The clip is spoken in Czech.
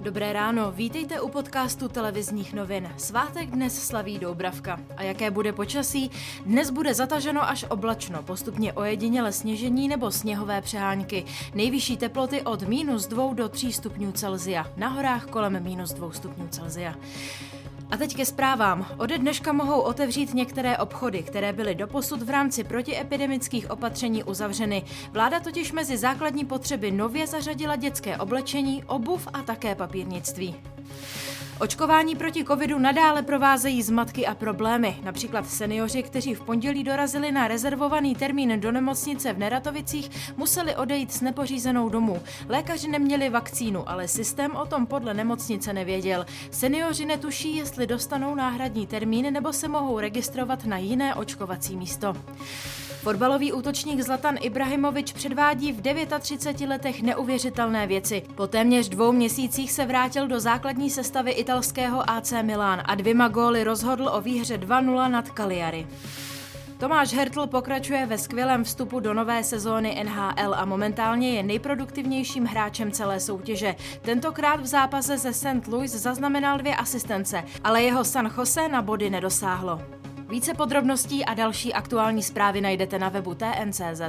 Dobré ráno, vítejte u podcastu televizních novin. Svátek dnes slaví Doubravka. A jaké bude počasí? Dnes bude zataženo až oblačno, postupně ojediněle sněžení nebo sněhové přehánky. Nejvyšší teploty od minus 2 do 3 stupňů Celzia, na horách kolem minus 2 stupňů Celzia. A teď ke zprávám. Ode dneška mohou otevřít některé obchody, které byly doposud v rámci protiepidemických opatření uzavřeny. Vláda totiž mezi základní potřeby nově zařadila dětské oblečení, obuv a také papírnictví. Očkování proti covidu nadále provázejí zmatky a problémy. Například seniori, kteří v pondělí dorazili na rezervovaný termín do nemocnice v Neratovicích, museli odejít s nepořízenou domů. Lékaři neměli vakcínu, ale systém o tom podle nemocnice nevěděl. Seniori netuší, jestli dostanou náhradní termín nebo se mohou registrovat na jiné očkovací místo. Fotbalový útočník Zlatan Ibrahimovič předvádí v 39 letech neuvěřitelné věci. Po téměř dvou měsících se vrátil do základní sestavy italského AC Milan a dvěma góly rozhodl o výhře 2-0 nad Cagliari. Tomáš Hertl pokračuje ve skvělém vstupu do nové sezóny NHL a momentálně je nejproduktivnějším hráčem celé soutěže. Tentokrát v zápase ze St. Louis zaznamenal dvě asistence, ale jeho San Jose na body nedosáhlo. Více podrobností a další aktuální zprávy najdete na webu TNCZ.